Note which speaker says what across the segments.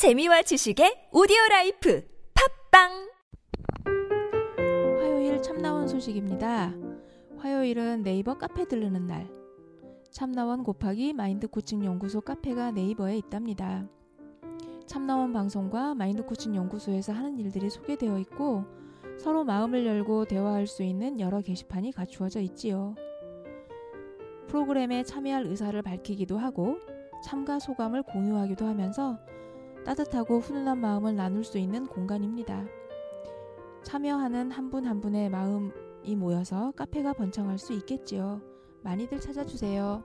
Speaker 1: 재미와 지식의 오디오 라이프 팟빵
Speaker 2: 화요일 참나원 소식입니다. 화요일은 네이버 카페 들르는 날. 참나원 곱하기 마인드 코칭 연구소 카페가 네이버에 있답니다. 참나원 방송과 마인드 코칭 연구소에서 하는 일들이 소개되어 있고 서로 마음을 열고 대화할 수 있는 여러 게시판이 갖추어져 있지요. 프로그램에 참여할 의사를 밝히기도 하고 참가 소감을 공유하기도 하면서 따뜻하고 훈훈한 마음을 나눌 수 있는 공간입니다. 참여하는 한분한 분의 마음이 모여서 카페가 번창할 수 있겠지요. 많이들 찾아주세요.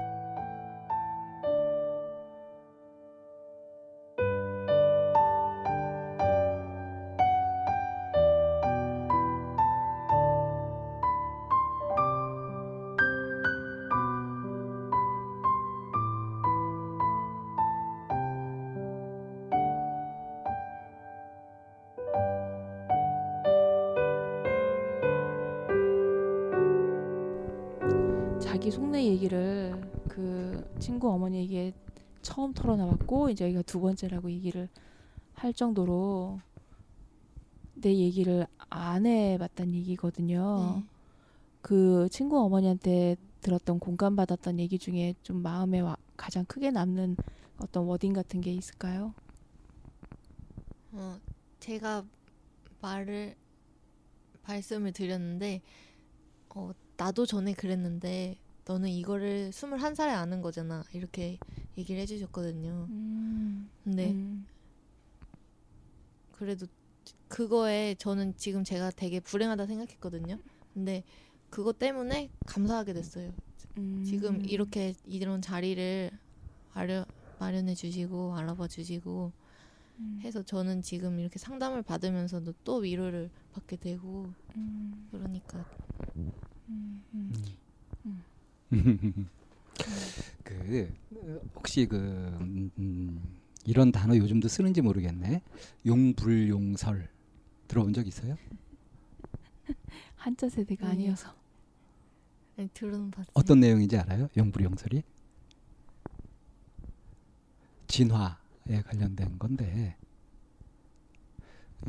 Speaker 2: 자기 속내 얘기를 그 친구 어머니에게 처음 털어놔봤고 이제 여기가 두 번째라고 얘기를 할 정도로 내 얘기를 안 해봤단 얘기거든요.
Speaker 3: 네.
Speaker 2: 그 친구 어머니한테 들었던 공감받았던 얘기 중에 좀 마음에 와- 가장 크게 남는 어떤 워딩 같은 게 있을까요?
Speaker 3: 어, 제가 말을 말씀을 드렸는데 어, 나도 전에 그랬는데 너는 이거를 21살에 아는 거잖아. 이렇게 얘기를 해주셨거든요.
Speaker 2: 음,
Speaker 3: 근데
Speaker 2: 음,
Speaker 3: 그래도 그거에 저는 지금 제가 되게 불행하다 생각했거든요. 근데 그것 때문에 감사하게 됐어요.
Speaker 2: 음.
Speaker 3: 지금 이렇게 이런 자리를 마련, 마련해 주시고 알아봐 주시고
Speaker 2: 음,
Speaker 3: 해서 저는 지금 이렇게 상담을 받으면서도 또 위로를 받게 되고
Speaker 2: 음,
Speaker 3: 그러니까
Speaker 2: 음, 음.
Speaker 4: 그 어, 혹시 그 음, 음, 이런 단어 요즘도 쓰는지 모르겠네. 용불용설 들어본 적 있어요?
Speaker 2: 한자 세대가
Speaker 3: 네.
Speaker 2: 아니어서
Speaker 3: 아니, 들어는 봤어요.
Speaker 4: 어떤 내용인지 알아요? 용불용설이 진화에 관련된 건데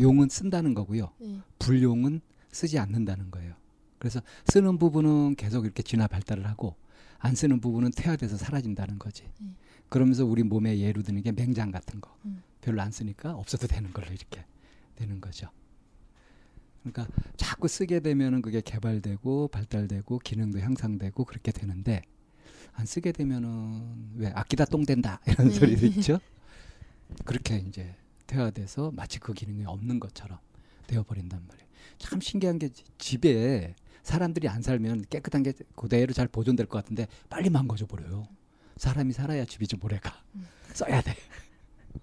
Speaker 4: 용은 쓴다는 거고요.
Speaker 3: 네.
Speaker 4: 불용은 쓰지 않는다는 거예요. 그래서 쓰는 부분은 계속 이렇게 진화 발달을 하고 안 쓰는 부분은 퇴화돼서 사라진다는 거지.
Speaker 3: 음.
Speaker 4: 그러면서 우리 몸에 예로 드는 게 맹장 같은 거
Speaker 3: 음.
Speaker 4: 별로 안 쓰니까 없어도 되는 걸로 이렇게 되는 거죠. 그러니까 자꾸 쓰게 되면은 그게 개발되고 발달되고 기능도 향상되고 그렇게 되는데 안 쓰게 되면은 왜 아끼다 똥 된다 이런
Speaker 3: 네.
Speaker 4: 소리도 있죠. 그렇게 이제 퇴화돼서 마치 그 기능이 없는 것처럼 되어버린단 말이에요. 참 신기한 게 지- 집에 사람들이 안 살면 깨끗한 게 그대로 잘 보존될 것 같은데 빨리 망가져 버려요. 사람이 살아야 집이 좀 오래가.
Speaker 3: 음.
Speaker 4: 써야 돼.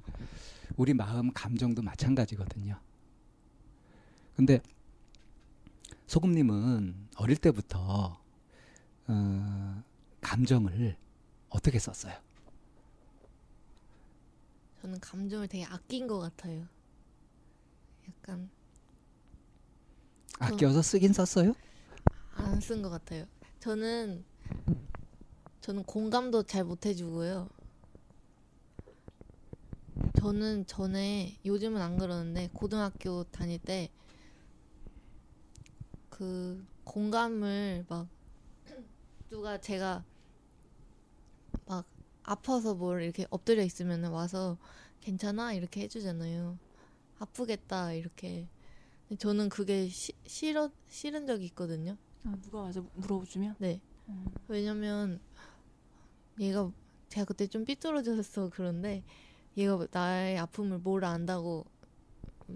Speaker 4: 우리 마음, 감정도 마찬가지거든요. 근데 소금님은 어릴 때부터 어, 감정을 어떻게 썼어요?
Speaker 3: 저는 감정을 되게 아낀 것 같아요. 약간
Speaker 4: 아껴서 쓰긴 썼어요?
Speaker 3: 안 쓴 것 같아요. 저는 저는 공감도 잘 못 해주고요. 저는 전에 요즘은 안 그러는데 고등학교 다닐 때 그 공감을 막 누가 제가 막 아파서 뭘 이렇게 엎드려 있으면 와서 괜찮아 이렇게 해주잖아요. 아프겠다 이렇게. 저는 그게 시, 싫어 싫은 적이 있거든요.
Speaker 2: 아, 누가 와서 물어주면
Speaker 3: 네.
Speaker 2: 음.
Speaker 3: 왜냐면 얘가 제가 그때 좀 삐뚤어져서 그런데 얘가 나의 아픔을 뭘 안다고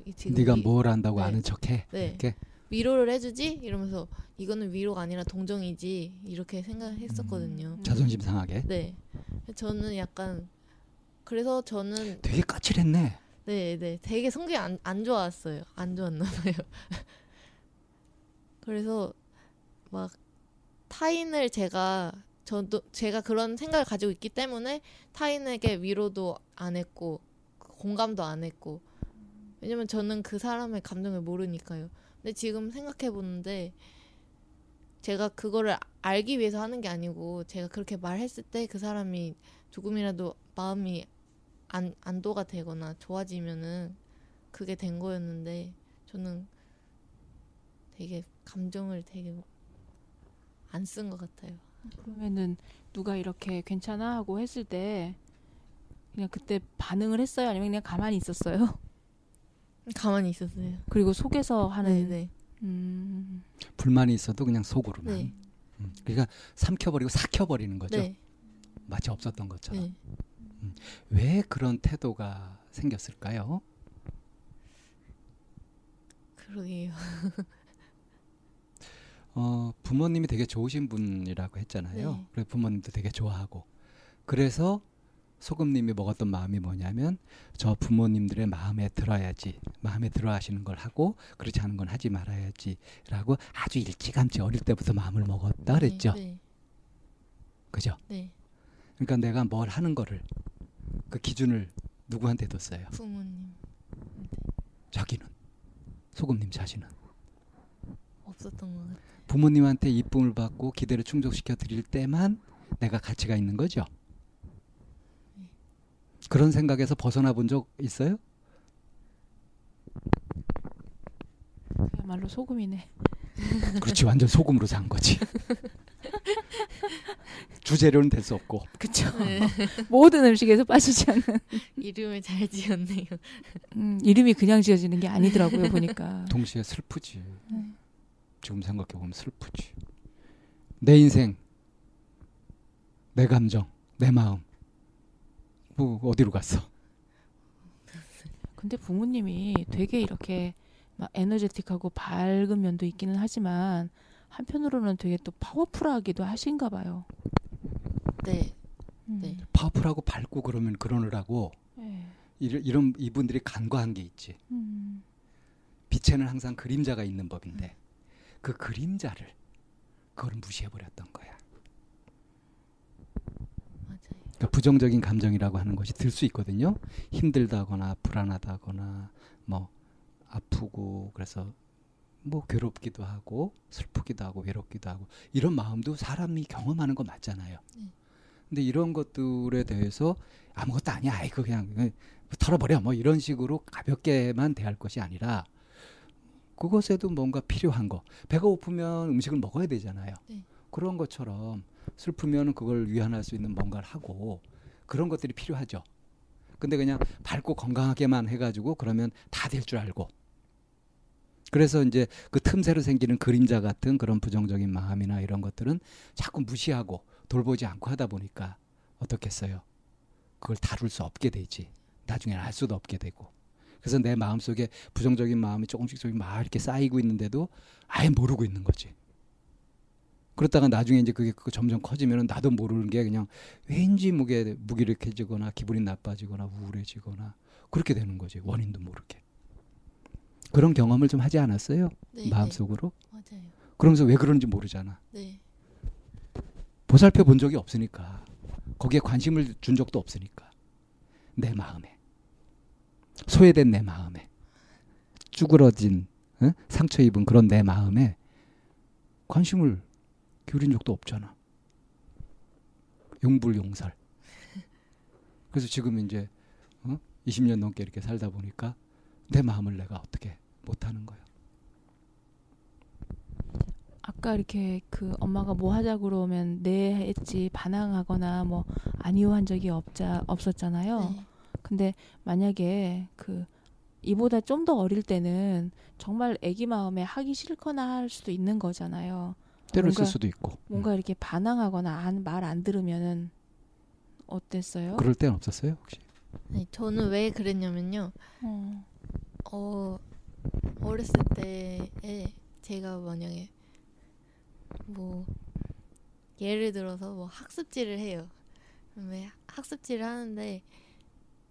Speaker 3: 이- 지금
Speaker 4: 네가
Speaker 3: 위-
Speaker 4: 뭘 안다고
Speaker 3: 네.
Speaker 4: 아는 척해.
Speaker 3: 네.
Speaker 4: 이렇게
Speaker 3: 위로를 해주지 이러면서 이거는 위로가 아니라 동정이지 이렇게 생각했었거든요.
Speaker 2: 음.
Speaker 4: 자존심 상하게.
Speaker 3: 네. 저는 약간 그래서 저는
Speaker 4: 되게 까칠했네.
Speaker 3: 네, 네. 되게 성격이 안, 안 좋았어요. 안 좋았나 봐요. 그래서 막 타인을 제가 저도 제가 그런 생각을 가지고 있기 때문에 타인에게 위로도 안 했고 공감도 안 했고 왜냐면 저는 그 사람의 감정을 모르니까요. 근데 지금 생각해 보는데 제가 그거를 알기 위해서 하는 게 아니고 제가 그렇게 말했을 때 그 사람이 조금이라도 마음이 안 안도가 되거나 좋아지면은 그게 된 거였는데 저는 되게 감정을 되게 안 쓴 것 같아요.
Speaker 2: 그러면은 누가 이렇게 괜찮아 하고 했을 때 그냥 그때 반응을 했어요 아니면 그냥 가만히 있었어요
Speaker 3: 가만히 있었어요.
Speaker 2: 그리고 속에서 하는
Speaker 3: 네,
Speaker 2: 음,
Speaker 4: 불만이 있어도 그냥 속으로만.
Speaker 3: 네,
Speaker 4: 음. 그러니까 삼켜버리고 삭혀버리는 거죠.
Speaker 3: 네,
Speaker 4: 마치 없었던 것처럼.
Speaker 3: 네.
Speaker 4: 왜 그런 태도가 생겼을까요?
Speaker 3: 그러게요.
Speaker 4: 어, 부모님이 되게 좋으신 분이라고 했잖아요.
Speaker 3: 네.
Speaker 4: 그래서 부모님도 되게 좋아하고. 그래서 소금님이 먹었던 마음이 뭐냐면 저 부모님들의 마음에 들어야지. 마음에 들어 하시는 걸 하고 그렇지 않은 건 하지 말아야지라고 아주 일찌감치 어릴 때부터 마음을 먹었다 그랬죠.
Speaker 3: 네,
Speaker 4: 그죠?
Speaker 3: 네.
Speaker 4: 그러니까 내가 뭘 하는 거를 그 기준을 누구한테 뒀어요?
Speaker 3: 부모님
Speaker 4: 자기는. 소금님 자신은.
Speaker 3: 없었던 것 같아요.
Speaker 4: 부모님한테 이쁨을 받고 기대를 충족시켜 드릴 때만 내가 가치가 있는 거죠. 그런 생각에서 벗어나 본 적 있어요?
Speaker 2: 그야말로 소금이네
Speaker 4: 그렇지 완전 소금으로 산 거지. 주재료는 될 수 없고
Speaker 3: 네.
Speaker 2: 모든 음식에서 빠지지 않는
Speaker 3: 이름을 잘 지었네요.
Speaker 2: 음, 이름이 그냥 지어지는 게 아니더라고요 보니까
Speaker 4: 동시에 슬프지.
Speaker 2: 네.
Speaker 4: 지금 생각해 보면 슬프지. 내 인생, 내 감정, 내 마음. 뭐 어디로 갔어?
Speaker 2: 근데 부모님이 되게 이렇게 막 에너제틱하고 밝은 면도 있기는 하지만 한편으로는 되게 또 파워풀하기도 하신가 봐요.
Speaker 3: 네,
Speaker 2: 음.
Speaker 3: 네.
Speaker 4: 파워풀하고 밝고 그러면 그러느라고
Speaker 2: 네.
Speaker 4: 이런, 이런 이분들이 간과한 게 있지.
Speaker 2: 음.
Speaker 4: 빛에는 항상 그림자가 있는 법인데 그 그림자를 그걸 무시해 버렸던 거야.
Speaker 3: 맞아요.
Speaker 4: 그러니까 부정적인 감정이라고 하는 것이 들 수 있거든요. 힘들다거나 불안하다거나 뭐 아프고 그래서 뭐 괴롭기도 하고 슬프기도 하고 외롭기도 하고 이런 마음도 사람이 경험하는 거 맞잖아요.
Speaker 3: 네.
Speaker 4: 근데 이런 것들에 대해서 아무것도 아니야. 아이 그 그냥 그냥 털어버려. 뭐 이런 식으로 가볍게만 대할 것이 아니라 그것에도 뭔가 필요한 거. 배가 고프면 음식을 먹어야 되잖아요.
Speaker 3: 네.
Speaker 4: 그런 것처럼 슬프면 그걸 위안할 수 있는 뭔가를 하고 그런 것들이 필요하죠. 근데 그냥 밝고 건강하게만 해가지고 그러면 다 될 줄 알고. 그래서 이제 그 틈새로 생기는 그림자 같은 그런 부정적인 마음이나 이런 것들은 자꾸 무시하고 돌보지 않고 하다 보니까 어떻겠어요? 그걸 다룰 수 없게 되지. 나중에는 알 수도 없게 되고. 그래서 내 마음속에 부정적인 마음이 조금씩 조금씩 막 이렇게 쌓이고 있는데도 아예 모르고 있는 거지. 그렇다가 나중에 이제 그게 그 점점 커지면은 나도 모르는 게 그냥 왠지 무게 무기력해지거나 기분이 나빠지거나 우울해지거나 그렇게 되는 거지 원인도 모르게 그런 경험을 좀 하지 않았어요
Speaker 3: 네,
Speaker 4: 마음속으로
Speaker 3: 네. 맞아요.
Speaker 4: 그러면서 왜 그런지 모르잖아
Speaker 3: 네,
Speaker 4: 보살펴 본 적이 없으니까 거기에 관심을 준 적도 없으니까 내 마음에 소외된 내 마음에 쭈그러진 어? 상처 입은 그런 내 마음에 관심을 기울인 적도 없잖아 용불용설 그래서 지금 이제 어? 20년 넘게 이렇게 살다 보니까 내 마음을 내가 어떻게 못하는 거야
Speaker 2: 아까 이렇게 그 엄마가 뭐 하자 그러면 네 했지 반항하거나 뭐 아니요 한 적이 없자 없었잖아요.
Speaker 3: 네.
Speaker 2: 근데 만약에 그 이보다 좀 더 어릴 때는 정말 아기 마음에 하기 싫거나 할 수도 있는 거잖아요.
Speaker 4: 때를
Speaker 2: 뭔가-
Speaker 4: 쓸 수도 있고.
Speaker 2: 뭔가 이렇게 반항하거나 말 안 들으면은 어땠어요?
Speaker 4: 음. 그럴 때는 없었어요 혹시?
Speaker 3: 네, 저는 왜 그랬냐면요.
Speaker 2: 어.
Speaker 3: 어 어렸을 때에 제가 만약에 뭐 예를 들어서 뭐 학습지를 해요. 왜 학습지를 하는데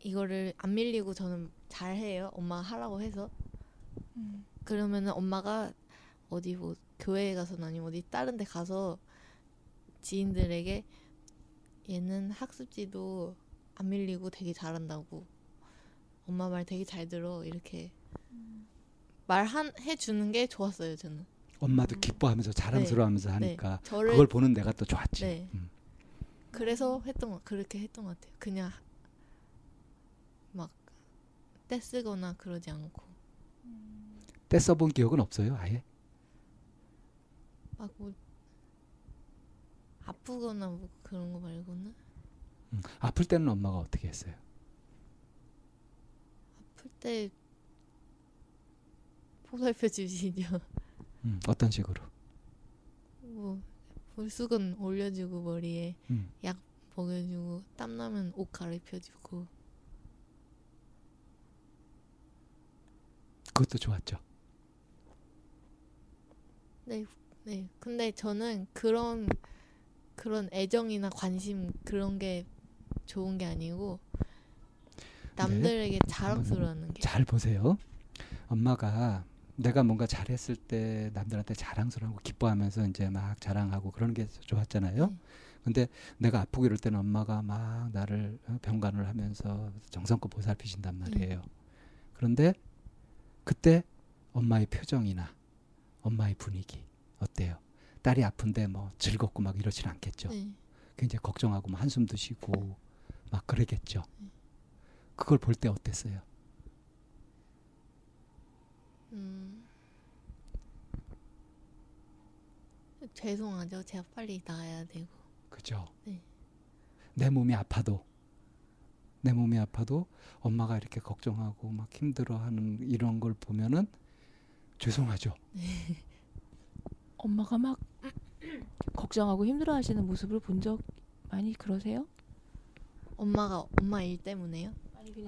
Speaker 3: 이거를 안 밀리고 저는 잘 해요. 엄마가 하라고 해서
Speaker 2: 음.
Speaker 3: 그러면은 엄마가 어디 뭐 교회에 가서나 아니면 어디 다른 데 가서 지인들에게 얘는 학습지도 안 밀리고 되게 잘한다고 엄마 말 되게 잘 들어 이렇게 말한 해주는 게 좋았어요 저는
Speaker 4: 엄마도 기뻐하면서 자랑스러워하면서 하니까
Speaker 3: 저를
Speaker 4: 그걸 보는 내가 또 좋았지.
Speaker 3: 네.
Speaker 4: 음.
Speaker 3: 그래서 했던 거 그렇게 했던 것 같아요 그냥 막 떼쓰거나 그러지 않고
Speaker 4: 때 써본 기억은 없어요 아예.
Speaker 3: 막뭐 아프거나 뭐 그런 거 말고는
Speaker 4: 음. 아플 때는 엄마가 어떻게 했어요?
Speaker 3: 아플 때 보살펴 주시죠.
Speaker 4: 음. 어떤 식으로?
Speaker 3: 뭐 물수건 올려주고 머리에
Speaker 4: 음.
Speaker 3: 약 먹여주고 땀 나면 옷 갈아입혀주고
Speaker 4: 그것도 좋았죠.
Speaker 3: 네, 네. 근데 저는 그런 그런 애정이나 관심 그런 게 좋은 게 아니고 남들에게 자랑스러워하는 게.
Speaker 4: 잘 보세요. 엄마가 내가 뭔가 잘했을 때 남들한테 자랑스러워하고 기뻐하면서 이제 막 자랑하고 그러는 게 좋았잖아요.
Speaker 3: 네.
Speaker 4: 근데 내가 아프고 이럴 때는 엄마가 막 나를 어, 병간을 하면서 정성껏 보살피신단 말이에요. 그런데 그때 엄마의 표정이나 엄마의 분위기 어때요? 딸이 아픈데 뭐 즐겁고 막 이러진 않겠죠.
Speaker 3: 네.
Speaker 4: 굉장히 걱정하고 막 한숨도 쉬고 막 그러겠죠. 그걸 볼 때 어땠어요?
Speaker 3: 음. 죄송하죠. 제가 빨리 나가야 되고.
Speaker 4: 그죠?
Speaker 3: 네.
Speaker 4: 내 몸이 아파도 내 몸이 아파도 엄마가 이렇게 걱정하고 막 힘들어하는 이런 걸 보면은 죄송하죠.
Speaker 2: 엄마가 막 걱정하고 힘들어하시는 모습을 본 적 많이 그러세요?
Speaker 3: 엄마가 엄마 일 때문에요?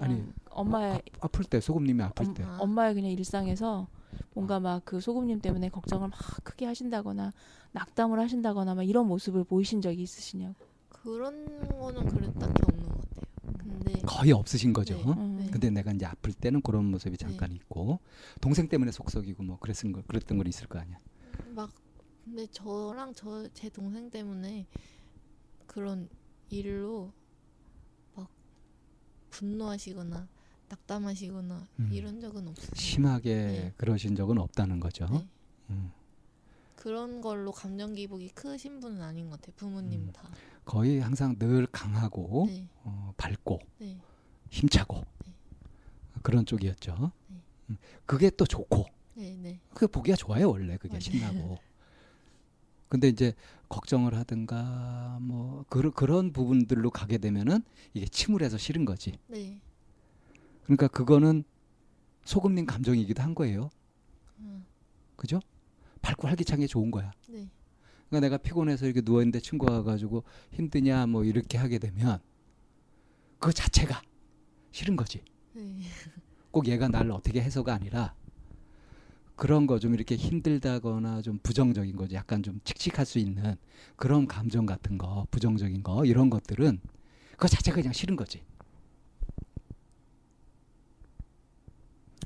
Speaker 2: 아니 엄마의
Speaker 4: 아, 플때 소금님이 아플
Speaker 2: 엄-
Speaker 4: 때
Speaker 3: 아.
Speaker 2: 엄마의 그냥 일상에서 뭔가 막 그 소금님 때문에 걱정을 막 크게 하신다거나 낙담을 하신다거나 막 이런 모습을 보이신 적이 있으시냐고.
Speaker 3: 그런 거는 그래 딱히 근데
Speaker 4: 거의 없으신 거죠.
Speaker 3: 네.
Speaker 2: 음.
Speaker 3: 네.
Speaker 4: 근데 내가 이제 아플 때는 그런 모습이 잠깐 있고 동생 때문에 속썩이고 뭐 그랬은 거 그랬던 건 있을 거 아니야.
Speaker 3: 막 근데 저랑 저 제 동생 때문에 그런 일로 막 분노하시거나 낙담하시거나
Speaker 4: 음.
Speaker 3: 이런 적은 없어요.
Speaker 4: 심하게
Speaker 3: 네.
Speaker 4: 그러신 적은 없다는 거죠.
Speaker 3: 네.
Speaker 4: 음.
Speaker 3: 그런 걸로 감정 기복이 크신 분은 아닌 것 같아요. 부모님
Speaker 4: 음.
Speaker 3: 다.
Speaker 4: 거의 항상 늘 강하고
Speaker 3: 네,
Speaker 4: 어, 밝고
Speaker 3: 네,
Speaker 4: 힘차고
Speaker 3: 네.
Speaker 4: 그런 쪽이었죠.
Speaker 3: 네.
Speaker 4: 음. 그게 또 좋고
Speaker 3: 네, 네,
Speaker 4: 그 보기가 좋아요 원래 그게. 신나고. 근데 이제 걱정을 하든가 뭐 그런 그런 부분들로 가게 되면은 이게 침울해서 싫은 거지.
Speaker 3: 네.
Speaker 4: 그러니까 그거는 소금님 감정이기도 한 거예요.
Speaker 3: 음,
Speaker 4: 그죠? 밝고 활기차게 좋은 거야.
Speaker 3: 네,
Speaker 4: 그러니까 내가 피곤해서 이렇게 누워 있는데 친구가 와가지고 힘드냐 뭐 이렇게 하게 되면 그 자체가 싫은 거지.
Speaker 3: 네,
Speaker 4: 꼭 얘가 나를 어떻게 해서가 아니라 그런 거 좀 이렇게 힘들다거나 좀 부정적인 거죠. 약간 좀 칙칙할 수 있는 그런 감정 같은 거, 부정적인 거 이런 것들은 그거 자체가 그냥 싫은 거지.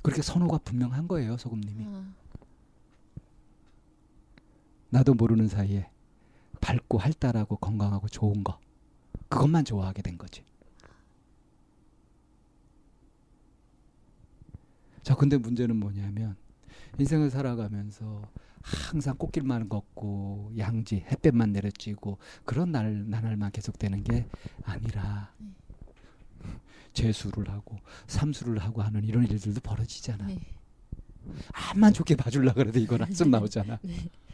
Speaker 4: 그렇게 선호가 분명한 거예요, 소금님이.
Speaker 3: 아,
Speaker 4: 나도 모르는 사이에 밝고 활달하고 건강하고 좋은 거 그것만 좋아하게 된 거지. 자, 근데 문제는 뭐냐면 인생을 살아가면서 항상 꽃길만 걷고 양지 햇볕만 내려쬐고 그런 날 나날만 계속되는 게 아니라 재수를 하고 삼수를 하고 하는 이런 일들도 벌어지잖아.
Speaker 3: 네,
Speaker 4: 암만 좋게 봐주려 그래도 이건 한숨 나오잖아.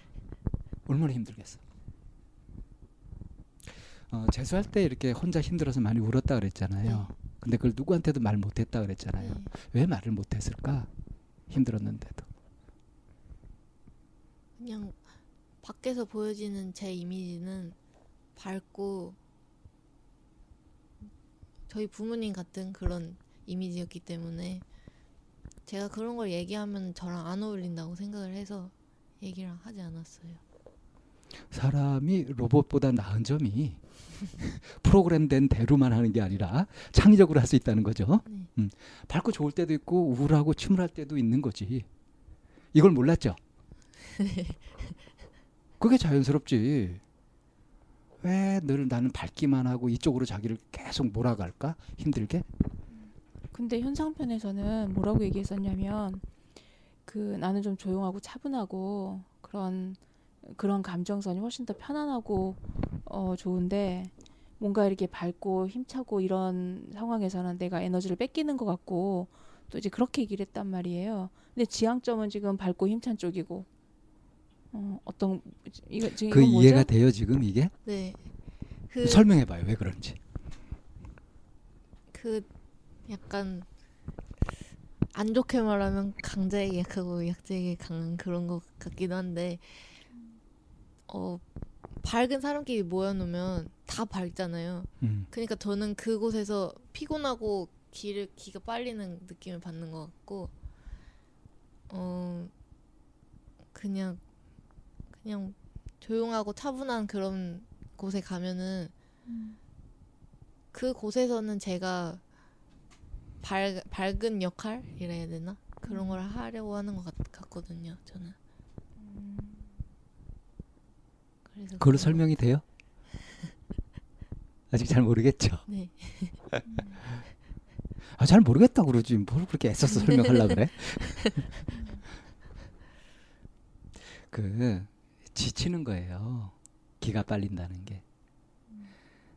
Speaker 4: 얼마나 힘들겠어. 어, 재수할 때 이렇게 혼자 힘들어서 많이 울었다 그랬잖아요.
Speaker 3: 네.
Speaker 4: 근데 그걸 누구한테도 말 못했다 그랬잖아요.
Speaker 3: 네.
Speaker 4: 왜 말을 못했을까? 힘들었는데도.
Speaker 3: 그냥 밖에서 보여지는 제 이미지는 밝고 저희 부모님 같은 그런 이미지였기 때문에 제가 그런 걸 얘기하면 저랑 안 어울린다고 생각을 해서 얘기를 하지 않았어요.
Speaker 4: 사람이 로봇보다 나은 점이 프로그램된 대로만 하는 게 아니라 창의적으로 할 수 있다는 거죠.
Speaker 3: 네.
Speaker 4: 음, 밝고 좋을 때도 있고 우울하고 침울할 때도 있는 거지. 이걸 몰랐죠. 그게 자연스럽지. 왜 늘 나는 밝기만 하고 이쪽으로 자기를 계속 몰아갈까? 힘들게?
Speaker 2: 근데 현상편에서는 뭐라고 얘기했었냐면 그 나는 좀 조용하고 차분하고 그런 그런 감정선이 훨씬 더 편안하고 어 좋은데 뭔가 이렇게 밝고 힘차고 이런 상황에서는 내가 에너지를 뺏기는 것 같고 또 이제 그렇게 얘기를 했단 말이에요. 근데 지향점은 지금 밝고 힘찬 쪽이고 어 어떤 이거 지금
Speaker 4: 그
Speaker 2: 이건 뭐죠?
Speaker 4: 이해가 돼요 지금 이게?
Speaker 3: 네. 그,
Speaker 4: 설명해봐요 왜 그런지.
Speaker 3: 그 약간 안 좋게 말하면 강자에게 약하고 약자에게 강한 그런 것 같기도 한데 어 밝은 사람끼리 모여놓으면 다 밝잖아요.
Speaker 4: 음.
Speaker 3: 그러니까 저는 그곳에서 피곤하고 기를 기가 빨리는 느낌을 받는 것 같고 어 그냥 그냥 조용하고 차분한 그런 곳에 가면은 그 곳에서는 제가 밝, 밝은 역할이라 해야 되나 그런 걸 하려고 하는 것 같, 같거든요 저는 그래서
Speaker 4: 그걸로 설명이 돼요? 아직 잘 모르겠죠.
Speaker 3: 거-
Speaker 4: 네아 잘 모르겠다 그러지 뭘 그렇게 애써서 설명하려 그래? 그 지치는 거예요. 기가 빨린다는 게.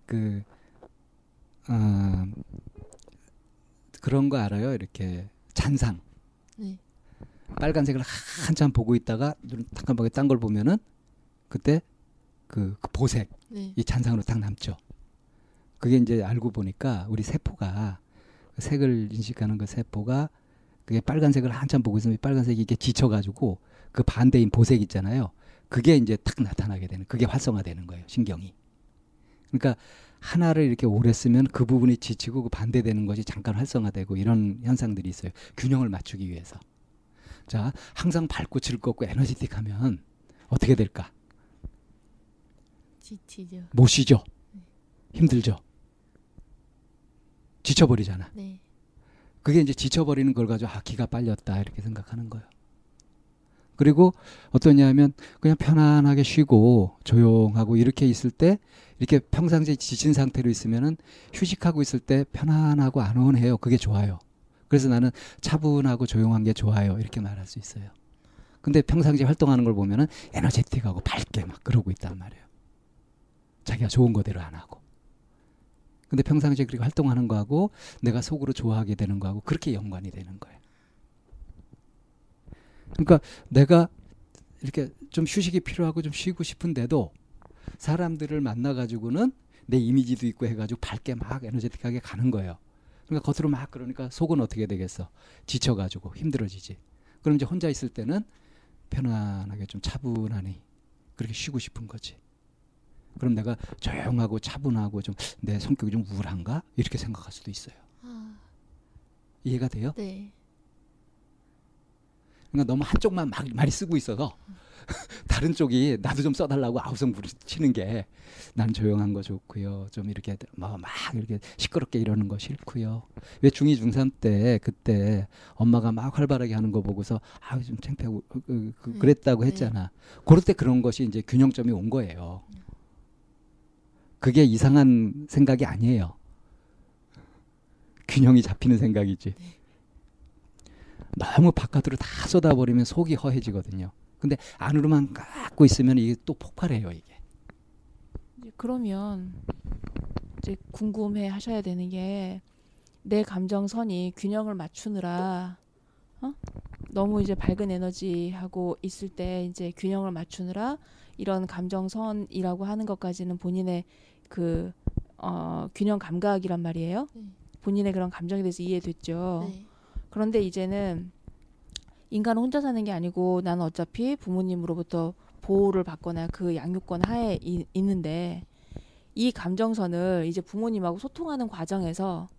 Speaker 4: 그 어, 그런 거 알아요? 이렇게 잔상.
Speaker 3: 네.
Speaker 4: 빨간색을 한참 보고 있다가 눈 깜깜하게 딴 걸 보면은 그때 그, 그 보색
Speaker 3: 네.
Speaker 4: 이 잔상으로 딱 남죠. 그게 이제 알고 보니까 우리 세포가 그 색을 인식하는 그 세포가 그게 빨간색을 한참 보고 있으면 이 빨간색이 이게 지쳐가지고 그 반대인 보색 있잖아요. 그게 이제 탁 나타나게 되는 그게 활성화되는 거예요. 신경이. 그러니까 하나를 이렇게 오래 쓰면 그 부분이 지치고 그 반대되는 것이 잠깐 활성화되고 이런 현상들이 있어요. 균형을 맞추기 위해서. 자, 항상 밝고 즐겁고 에너지틱하면 어떻게 될까?
Speaker 3: 지치죠
Speaker 4: 못 쉬죠. 힘들죠. 지쳐버리잖아.
Speaker 3: 네
Speaker 4: 그게 이제 지쳐버리는 걸 가지고 아 기가 빨렸다 이렇게 생각하는 거예요. 그리고 어떠냐면 그냥 편안하게 쉬고 조용하고 이렇게 있을 때 이렇게 평상시에 지친 상태로 있으면은 휴식하고 있을 때 편안하고 안온해요. 그게 좋아요. 그래서 나는 차분하고 조용한 게 좋아요. 이렇게 말할 수 있어요. 근데 평상시에 활동하는 걸 보면은 에너제틱하고 밝게 막 그러고 있단 말이에요. 자기가 좋은 거대로 안 하고. 근데 평상시에 그렇게 활동하는 거하고 내가 속으로 좋아하게 되는 거하고 그렇게 연관이 되는 거예요. 그러니까 내가 이렇게 좀 휴식이 필요하고 좀 쉬고 싶은데도 사람들을 만나 가지고는 내 이미지도 있고 해 가지고 밝게 막 에너제틱하게 가는 거예요. 그러니까 겉으로 막 그러니까 속은 어떻게 되겠어? 지쳐 가지고 힘들어지지. 그럼 이제 혼자 있을 때는 편안하게 좀 차분하니 그렇게 쉬고 싶은 거지. 그럼 내가 조용하고 차분하고 좀 내 성격이 좀 우울한가 이렇게 생각할 수도 있어요.
Speaker 3: 아,
Speaker 4: 이해가 돼요?
Speaker 3: 네
Speaker 4: 그러니까 너무 한쪽만 막 많이 쓰고 있어서 다른 쪽이 나도 좀 써달라고 아우성 부르치는 게 나는 조용한 거 좋고요. 좀 이렇게 뭐막 이렇게 시끄럽게 이러는 거 싫고요. 왜 중2 중3 때 그때 엄마가 막 활발하게 하는 거 보고서 아우 좀 창피하고 그, 그, 그,
Speaker 3: 네.
Speaker 4: 그랬다고
Speaker 3: 네.
Speaker 4: 했잖아. 그럴 때 그런 것이 이제 균형점이 온 거예요. 그게 이상한 생각이 아니에요. 균형이 잡히는 생각이지. 너무 바깥으로 다 쏟아버리면 속이 허해지거든요. 근데 안으로만 갖고 있으면 이게 또 폭발해요, 이게.
Speaker 2: 그러면 이제 궁금해 하셔야 되는 게 내 감정선이 균형을 맞추느라 어? 너무 이제 밝은 에너지하고 있을 때 이제 균형을 맞추느라 이런 감정선이라고 하는 것까지는 본인의 그 어, 균형 감각이란 말이에요.
Speaker 3: 네.
Speaker 2: 본인의 그런 감정에 대해서 이해됐죠.
Speaker 3: 네.
Speaker 2: 그런데 이제는 인간은 혼자 사는 게 아니고 나는 어차피 부모님으로부터 보호를 받거나 그 양육권 하에 이- 있는데 이 감정선을 이제 부모님하고 소통하는 과정에서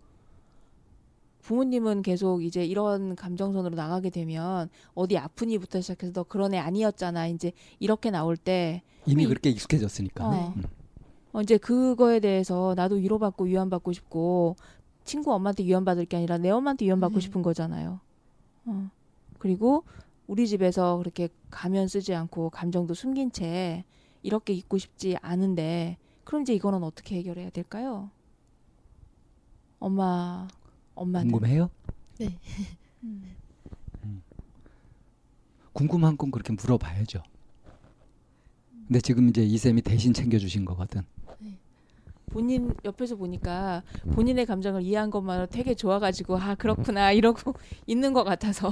Speaker 2: 부모님은 계속 이제 이런 감정선으로 나가게 되면 어디 아프니부터 시작해서 너 그런 애 아니었잖아 이제 이렇게 나올 때
Speaker 4: 이미
Speaker 2: 이-
Speaker 4: 그렇게 익숙해졌으니까.
Speaker 2: 어.
Speaker 4: 음.
Speaker 2: 어, 이제 그거에 대해서 나도 위로받고 위안받고 싶고 친구 엄마한테 위안받을 게 아니라 내 엄마한테 위안받고
Speaker 3: 네.
Speaker 2: 싶은 거잖아요. 어. 그리고 우리 집에서 그렇게 가면 쓰지 않고 감정도 숨긴 채 이렇게 있고 싶지 않은데 그럼 이제 이거는 어떻게 해결해야 될까요? 엄마, 엄마는
Speaker 4: 궁금해요?
Speaker 2: 음.
Speaker 4: 궁금한 건 그렇게 물어봐야죠. 근데 지금 이제 이 쌤이 대신 챙겨주신 거거든.
Speaker 2: 본인 옆에서 보니까 본인의 감정을 이해한 것만으로 되게 좋아가지고 아 그렇구나 이러고 있는 것 같아서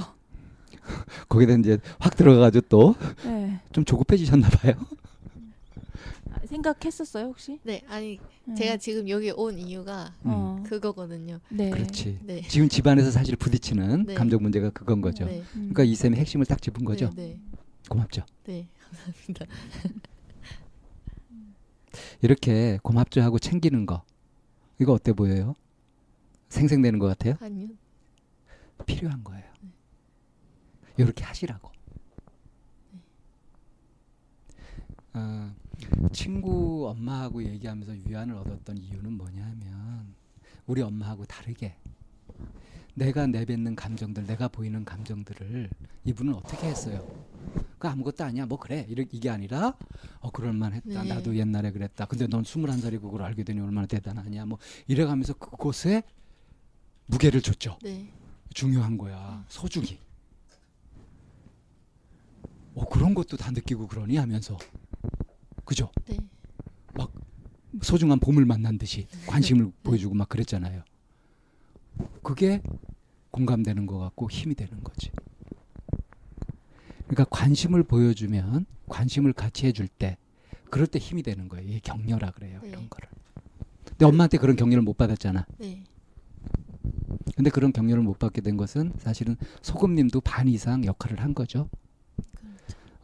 Speaker 4: 거기다 이제 확 들어가가지고 또좀
Speaker 2: 네.
Speaker 4: 조급해지셨나 봐요.
Speaker 2: 아, 생각했었어요 혹시?
Speaker 3: 네, 아니
Speaker 2: 음.
Speaker 3: 제가 지금 여기 온 이유가
Speaker 2: 어.
Speaker 3: 그거거든요.
Speaker 2: 네.
Speaker 4: 그렇지.
Speaker 3: 네.
Speaker 4: 지금 집안에서 사실 부딪히는
Speaker 3: 네.
Speaker 4: 감정 문제가 그건 거죠.
Speaker 3: 네.
Speaker 2: 음.
Speaker 4: 그러니까 이쌤이 핵심을 딱 짚은 거죠.
Speaker 3: 네,
Speaker 4: 고맙죠.
Speaker 3: 네, 네. 감사합니다.
Speaker 4: 이렇게 고맙죠 하고 챙기는 거 이거 어때 보여요? 생생되는 것 같아요?
Speaker 3: 아니요.
Speaker 4: 필요한 거예요. 이렇게 하시라고. 아, 친구 엄마하고 얘기하면서 위안을 얻었던 이유는 뭐냐면 우리 엄마하고 다르게 내가 내뱉는 감정들, 내가 보이는 감정들을 이분은 어떻게 했어요? 그 아무것도 아니야. 뭐 그래. 이러- 이게 아니라 어 그럴 만했다.
Speaker 3: 네.
Speaker 4: 나도 옛날에 그랬다. 근데 넌 스물한 살이고 그걸 알게 되니 얼마나 대단하냐. 뭐 이래 가면서 그곳에 무게를 줬죠.
Speaker 3: 네,
Speaker 4: 중요한 거야. 소중히. 어 그런 것도 다 느끼고 그러니 하면서 그죠?
Speaker 3: 네,
Speaker 4: 소중한 봄을 만난 듯이 관심을 보여주고 막 그랬잖아요. 그게 공감되는 것 같고 힘이 되는 거지. 그러니까 관심을 보여주면 관심을 같이 해줄 때 그럴 때 힘이 되는 거예요. 이게 격려라 그래요.
Speaker 3: 네.
Speaker 4: 이런 거를. 근데 엄마한테 그런 격려를 못 받았잖아.
Speaker 3: 네,
Speaker 4: 근데 그런 격려를 못 받게 된 것은 사실은 소금님도 반 이상 역할을 한 거죠.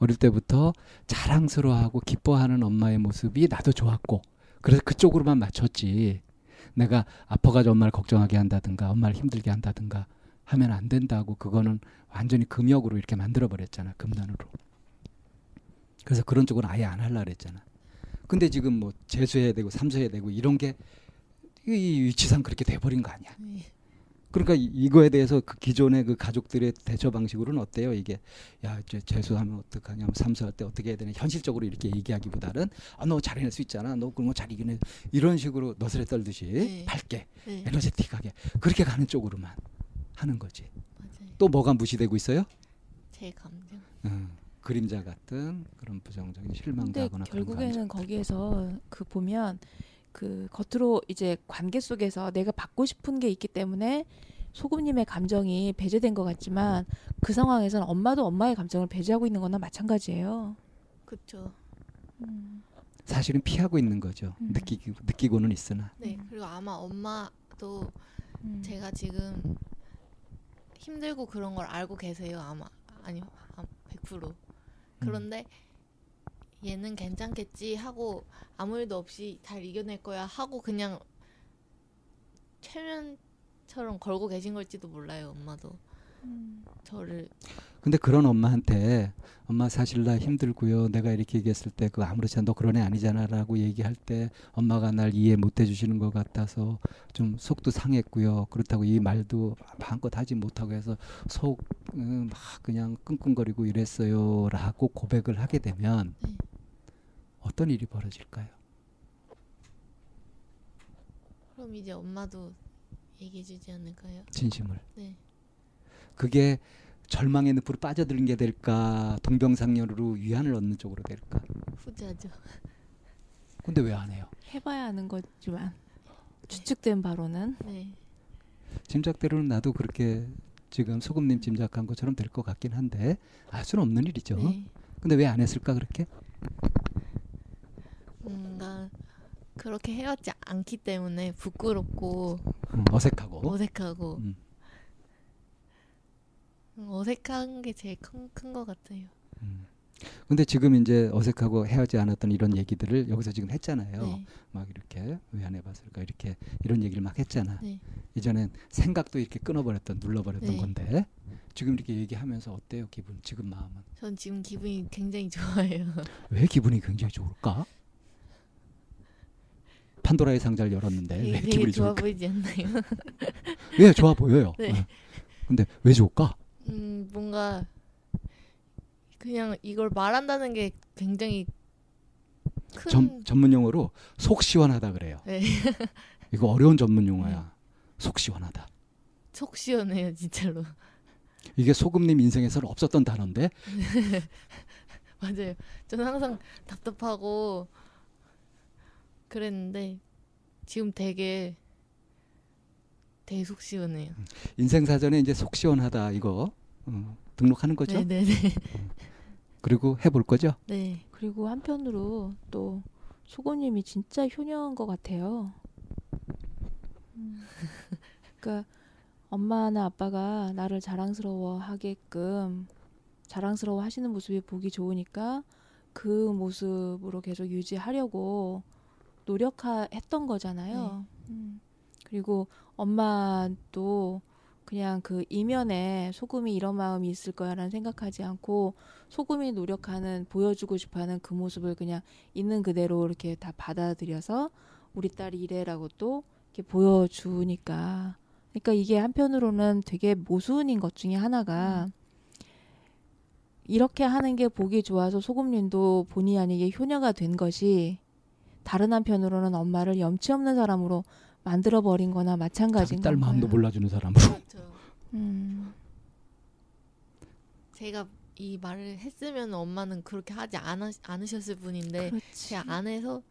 Speaker 4: 어릴 때부터 자랑스러워하고 기뻐하는 엄마의 모습이 나도 좋았고 그래서 그쪽으로만 맞췄지. 내가 아파가지고 엄마를 걱정하게 한다든가 엄마를 힘들게 한다든가 하면 안 된다고 그거는 완전히 금역으로 이렇게 만들어 버렸잖아 금단으로. 그래서 그런 쪽은 아예 안 하려 그랬잖아. 근데 지금 뭐 재수해야 되고 삼수해야 되고 이런 게이 위치상 그렇게 돼버린 거 아니야.
Speaker 3: 네.
Speaker 4: 그러니까 이- 이거에 대해서 그 기존의 그 가족들의 대처 방식으로는 어때요? 이게 야 이제 재수하면 어떡하냐, 뭐 삼수할 때 어떻게 해야 되냐 현실적으로 이렇게 얘기하기보다는 아 너 잘해낼 수 있잖아, 너 그런 거 잘 이겨내 이런 식으로 너스레 떨듯이
Speaker 3: 네.
Speaker 4: 밝게
Speaker 3: 네,
Speaker 4: 에너제틱하게 그렇게 가는 쪽으로만 하는 거지.
Speaker 3: 맞아요.
Speaker 4: 또 뭐가 무시되고 있어요?
Speaker 3: 제 감정.
Speaker 4: 음, 그림자 같은 그런 부정적인 실망도 하거나 그런
Speaker 2: 결국에는. 거기에서 그 보면 그 겉으로 이제 관계 속에서 내가 받고 싶은 게 있기 때문에 소금님의 감정이 배제된 것 같지만 그 상황에서는 엄마도 엄마의 감정을 배제하고 있는 거나 마찬가지예요.
Speaker 3: 그렇죠.
Speaker 4: 사실은 피하고 있는 거죠.
Speaker 2: 음.
Speaker 4: 느끼기, 느끼고는 있으나
Speaker 3: 네, 그리고 아마 엄마도
Speaker 2: 음.
Speaker 3: 제가 지금 힘들고 그런 걸 알고 계세요. 아마 아니요, 아, 100%. 그런데 얘는 괜찮겠지 하고 아무 일도 없이 잘 이겨낼 거야 하고 그냥 최면처럼 걸고 계신 걸지도 몰라요. 엄마도 저를
Speaker 4: 근데 그런 엄마한테 엄마 사실 나 힘들고요. 내가 이렇게 얘기했을 때 그 아무렇지 않아 너 그런 애 아니잖아라고 얘기할 때 엄마가 날 이해 못 해주시는 것 같아서 좀 속도 상했고요. 그렇다고 이 말도 마음껏 하지 못하고 해서 속 음, 막 그냥 끙끙거리고 이랬어요라고 고백을 하게 되면
Speaker 3: 네.
Speaker 4: 어떤 일이 벌어질까요?
Speaker 3: 그럼 이제 엄마도 얘기해주지 않을까요?
Speaker 4: 진심을.
Speaker 3: 네,
Speaker 4: 그게 절망의 늪으로 빠져드는 게 될까 동병상련으로 위안을 얻는 쪽으로 될까?
Speaker 3: 후자죠.
Speaker 4: 근데 왜 안 해요?
Speaker 2: 해봐야 하는 거지만 추측된 바로는
Speaker 3: 네,
Speaker 4: 짐작대로는 나도 그렇게 지금 소금님 짐작한 것처럼 될 것 같긴 한데 알 수는 없는 일이죠.
Speaker 3: 네.
Speaker 4: 근데 왜 안 했을까 그렇게?
Speaker 3: 뭔가 그렇게 헤어지 않기 때문에 부끄럽고
Speaker 4: 음, 어색하고.
Speaker 3: 어색하고
Speaker 4: 음,
Speaker 3: 음, 어색한 게 제일 큰것 같아요.
Speaker 4: 음. 근데 지금 이제 어색하고 헤어지 않았던 이런 얘기들을 여기서 지금 했잖아요.
Speaker 3: 네.
Speaker 4: 막 이렇게 왜 안 해봤을까 이렇게 이런 얘기를 막 했잖아.
Speaker 3: 네.
Speaker 4: 이전엔 생각도 이렇게 끊어버렸던 눌러버렸던
Speaker 3: 네.
Speaker 4: 건데 지금 이렇게 얘기하면서 어때요 기분? 지금 마음은
Speaker 3: 전 지금 기분이 굉장히 좋아요.
Speaker 4: 왜 기분이 굉장히 좋을까? 판도라의 상자를 열었는데 왜 기분이
Speaker 3: 좋아? 보이지 않나요?
Speaker 4: 왜 좋아 보여요?
Speaker 3: 네.
Speaker 4: 어. 근데 왜 좋을까?
Speaker 3: 음, 뭔가 그냥 이걸 말한다는 게 굉장히 큰
Speaker 4: 전, 전문 용어로 속 시원하다 그래요.
Speaker 3: 네.
Speaker 4: 이거 어려운 전문 용어야. 속 시원하다.
Speaker 3: 속 시원해요, 진짜로.
Speaker 4: 이게 소금님 인생에서는 없었던 단어인데
Speaker 3: 맞아요. 저는 항상 답답하고 그랬는데 지금 되게 되게 속 시원해요.
Speaker 4: 인생 사전에 이제 속 시원하다 이거 어, 등록하는 거죠.
Speaker 3: 네, 네, 네.
Speaker 4: 그리고 해볼 거죠.
Speaker 3: 네.
Speaker 2: 그리고 한편으로 또 소금님이 진짜 효녀인 것 같아요. 음. 그러니까 엄마나 아빠가 나를 자랑스러워 하게끔 자랑스러워 하시는 모습이 보기 좋으니까 그 모습으로 계속 유지하려고 노력했던 거잖아요. 음. 그리고 엄마도 그냥 그 이면에 소금이 이런 마음이 있을 거야라는 생각하지 않고 소금이 노력하는 보여주고 싶어하는 그 모습을 그냥 있는 그대로 이렇게 다 받아들여서 우리 딸이 이래라고 또 이렇게 보여주니까 그러니까 이게 한편으로는 되게 모순인 것 중에 하나가 이렇게 하는 게 보기 좋아서 소금님도 본의 아니게 효녀가 된 것이 다른 한편으로는 엄마를 염치 없는 사람으로 만들어 버린 거나 마찬가지인
Speaker 4: 딸
Speaker 2: 건가요?
Speaker 4: 마음도 몰라주는 사람으로.
Speaker 3: 그렇죠.
Speaker 2: 음.
Speaker 3: 제가 이 말을 했으면 엄마는 그렇게 하지 않으, 않으셨을 분인데
Speaker 2: 그렇지.
Speaker 3: 제가 안 해서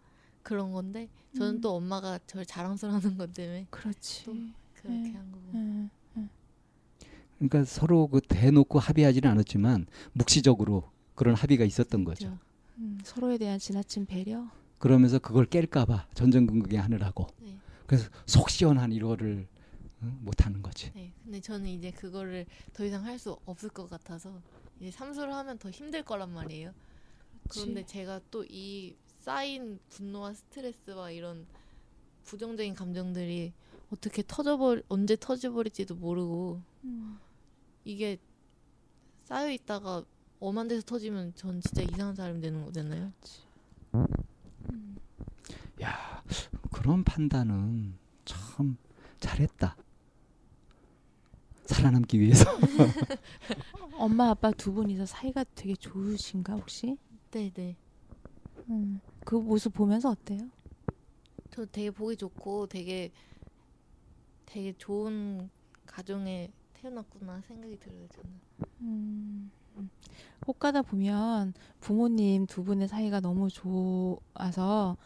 Speaker 3: 그런 건데 저는
Speaker 2: 음.
Speaker 3: 또 엄마가 저를 자랑스러워하는 것 때문에
Speaker 2: 그렇지.
Speaker 3: 또 그렇게
Speaker 2: 네.
Speaker 3: 한 거고.
Speaker 2: 음.
Speaker 4: 그러니까 서로 그 대놓고 합의하지는 않았지만 묵시적으로 그런 합의가 있었던 거죠.
Speaker 3: 그렇죠.
Speaker 2: 음, 서로에 대한 지나친 배려.
Speaker 4: 그러면서 그걸 깰까봐 전전긍긍해 하느라고.
Speaker 3: 네.
Speaker 4: 그래서 속 시원한 이거를 어, 못하는 거지.
Speaker 3: 네. 근데 저는 이제 그거를 더 이상 할 수 없을 것 같아서 이제 삼수를 하면 더 힘들 거란 말이에요. 그런데 제가 또 이 쌓인 분노와 스트레스와 이런 부정적인 감정들이 어떻게 터져버 언제 터져버릴지도 모르고
Speaker 2: 음.
Speaker 3: 이게 쌓여 있다가 엄한 데서 터지면 전 진짜 이상한 사람이 되는 거잖아요.
Speaker 2: 음.
Speaker 4: 야 그런 판단은 참 잘했다. 살아남기 위해서.
Speaker 2: 엄마 아빠 두 분이서 사이가 되게 좋으신가 혹시?
Speaker 3: 네네.
Speaker 2: 음. 그 모습 보면서 어때요?
Speaker 3: 저 되게 보기 좋고 되게 되게 좋은 가정에 태어났구나 생각이 들어요 저는.
Speaker 2: 음. 음. 혹 가다 보면 부모님 두 분의 사이가 너무 좋아서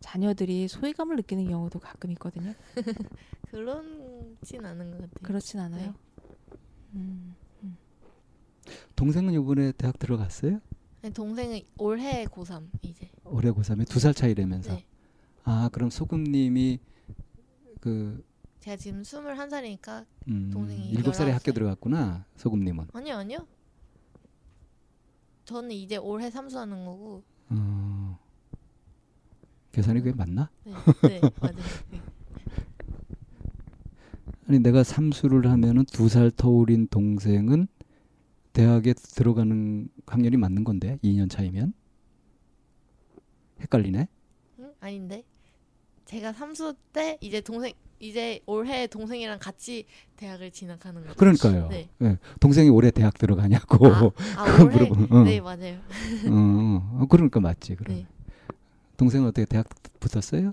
Speaker 2: 자녀들이 소외감을 느끼는 경우도 가끔 있거든요.
Speaker 3: 그런진 않은 것 같아요.
Speaker 2: 그렇진 않아요.
Speaker 3: 네.
Speaker 2: 음.
Speaker 4: 동생은 이번에 대학 들어갔어요?
Speaker 3: 아니, 동생은 올해 고3 이제.
Speaker 4: 올해 고3에 두 살 차이라면서.
Speaker 3: 네.
Speaker 4: 아 그럼 소금님이 그
Speaker 3: 제가 지금 21살이니까
Speaker 4: 음,
Speaker 3: 동생이
Speaker 4: 일곱 살에
Speaker 3: 19
Speaker 4: 학교
Speaker 3: 살.
Speaker 4: 들어갔구나. 소금님은.
Speaker 3: 아니요 아니요. 저는 이제 올해 삼수하는 거고.
Speaker 4: 어, 계산이 그게 맞나?
Speaker 3: 네, 네 맞아요. 네.
Speaker 4: 아니 내가 삼수를 하면은 두 살 터울인 동생은 대학에 들어가는 학년이 맞는 건데 2년 차이면 헷갈리네.
Speaker 3: 응? 아닌데 제가 삼수 때 이제 동생 이제 올해 동생이랑 같이 대학을 진학하는 거죠.
Speaker 4: 그러니까요.
Speaker 3: 네.
Speaker 4: 예, 동생이 올해 대학 들어가냐고.
Speaker 3: 아, 아
Speaker 4: 물어보는, 어.
Speaker 3: 네 맞아요.
Speaker 4: 어, 어, 그러니까 맞지. 그럼
Speaker 3: 네.
Speaker 4: 동생은 어떻게 대학 붙었어요?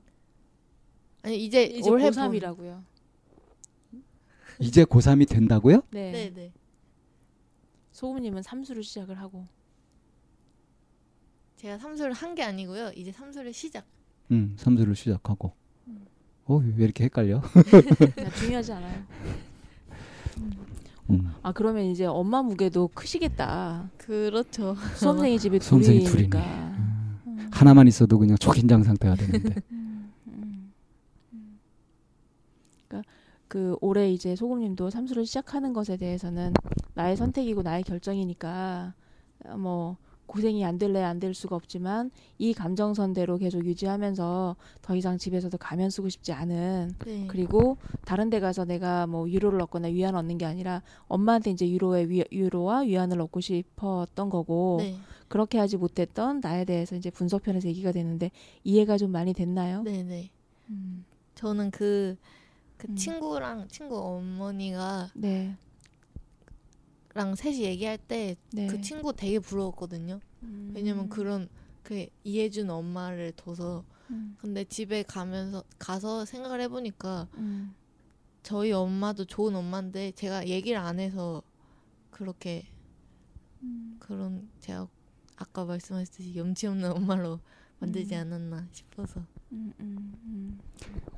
Speaker 3: 아니 이제,
Speaker 2: 이제
Speaker 3: 올해
Speaker 2: 고3이라고요.
Speaker 4: 이제 고3이 된다고요?
Speaker 2: 네.
Speaker 3: 네 네.
Speaker 2: 소금님은 삼수를 시작을 하고
Speaker 3: 제가 삼수를 한 게 아니고요. 이제 삼수를 시작.
Speaker 4: 음, 삼수를 시작하고.
Speaker 2: 음.
Speaker 4: 어, 왜 이렇게 헷갈려?
Speaker 2: 중요하지 않아요. 음.
Speaker 4: 음.
Speaker 2: 아 그러면 이제 엄마 무게도 크시겠다.
Speaker 3: 그렇죠.
Speaker 2: 수험생이 집에 둘이니까.
Speaker 4: 음. 하나만 있어도 그냥 초긴장 상태가 되는데.
Speaker 2: 음. 그러니까 그 올해 이제 소금님도 삼수를 시작하는 것에 대해서는 나의 선택이고 나의 결정이니까 어, 뭐 고생이 안 될래 안 될 수가 없지만 이 감정선대로 계속 유지하면서 더 이상 집에서도 가면 쓰고 싶지 않은
Speaker 3: 네.
Speaker 2: 그리고 다른 데 가서 내가 뭐 위로를 얻거나 위안 얻는 게 아니라 엄마한테 이제 위로의 위, 위로와 위안을 얻고 싶었던 거고
Speaker 3: 네.
Speaker 2: 그렇게 하지 못했던 나에 대해서 이제 분석편에서 얘기가 되는데 이해가 좀 많이 됐나요?
Speaker 3: 네, 네.
Speaker 2: 음.
Speaker 3: 저는 그, 그
Speaker 2: 음.
Speaker 3: 친구랑 친구 어머니가
Speaker 2: 네.
Speaker 3: 랑 셋이 얘기할 때그
Speaker 2: 네.
Speaker 3: 친구 되게 부러웠거든요.
Speaker 2: 음.
Speaker 3: 왜냐면 그런 그 이해준 엄마를 둬서
Speaker 2: 음.
Speaker 3: 근데 집에 가면서 가서 생각을 해보니까
Speaker 2: 음.
Speaker 3: 저희 엄마도 좋은 엄마인데 제가 얘기를 안 해서 그렇게
Speaker 2: 음.
Speaker 3: 그런 제가 아까 말씀하셨듯이 염치 없는 엄마로 만들지
Speaker 2: 음.
Speaker 3: 않았나 싶어서
Speaker 2: 음, 음, 음.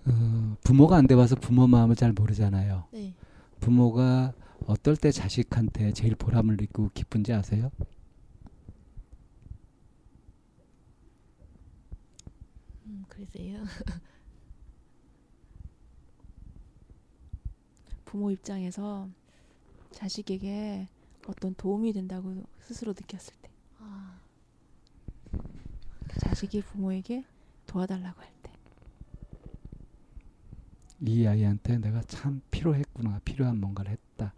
Speaker 4: 어, 부모가 안 돼봐서 부모 마음을 잘 모르잖아요.
Speaker 3: 네
Speaker 4: 부모가 어떨 때 자식한테 제일 보람을 느끼고 기쁜지 아세요?
Speaker 3: 음, 글쎄요
Speaker 2: 부모 입장에서 자식에게 어떤 도움이 된다고 스스로 느꼈을 때
Speaker 3: 아,
Speaker 2: 자식이 부모에게 도와달라고 할 때.
Speaker 4: 이 아이한테 내가 참 필요했구나, 필요한 뭔가를 했다.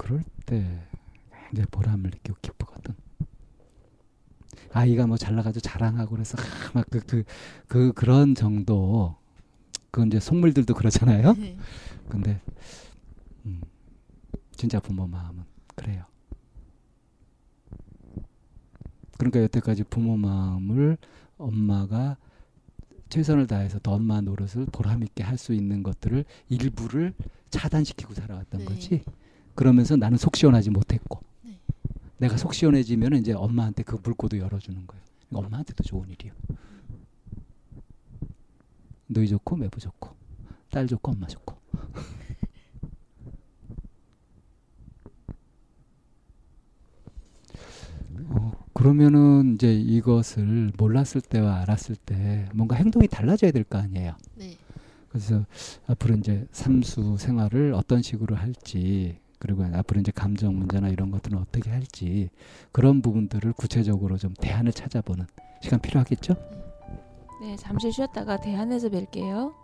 Speaker 4: 그럴 때 굉장히 보람을 느끼고 기쁘거든. 아이가 뭐 잘 나가지고 자랑하고 그래서 막그 그, 그 그런 정도. 그건 이제 속물들도 그러잖아요.
Speaker 3: 네.
Speaker 4: 근데 음, 진짜 부모 마음은 그래요. 그러니까 여태까지 부모 마음을 엄마가 최선을 다해서 더 엄마 노릇을 보람 있게 할 수 있는 것들을 일부를 차단시키고 살아왔던
Speaker 3: 네.
Speaker 4: 거지. 그러면서 나는 속 시원하지 못했고
Speaker 3: 네.
Speaker 4: 내가 속 시원해지면 이제 엄마한테 그 물고도 열어주는 거예요. 이거 엄마한테도 좋은 일이에요. 너희 좋고 매부 좋고 딸 좋고 엄마 좋고. 어, 그러면은 이제 이것을 몰랐을 때와 알았을 때 뭔가 행동이 달라져야 될 거 아니에요.
Speaker 3: 네.
Speaker 4: 그래서 앞으로 이제 삼수 생활을 어떤 식으로 할지 그리고 앞으로 이제 감정 문제나 이런 것들은 어떻게 할지 그런 부분들을 구체적으로 좀 대안을 찾아보는 시간 필요하겠죠?
Speaker 2: 네, 잠시 쉬었다가 대안에서 뵐게요.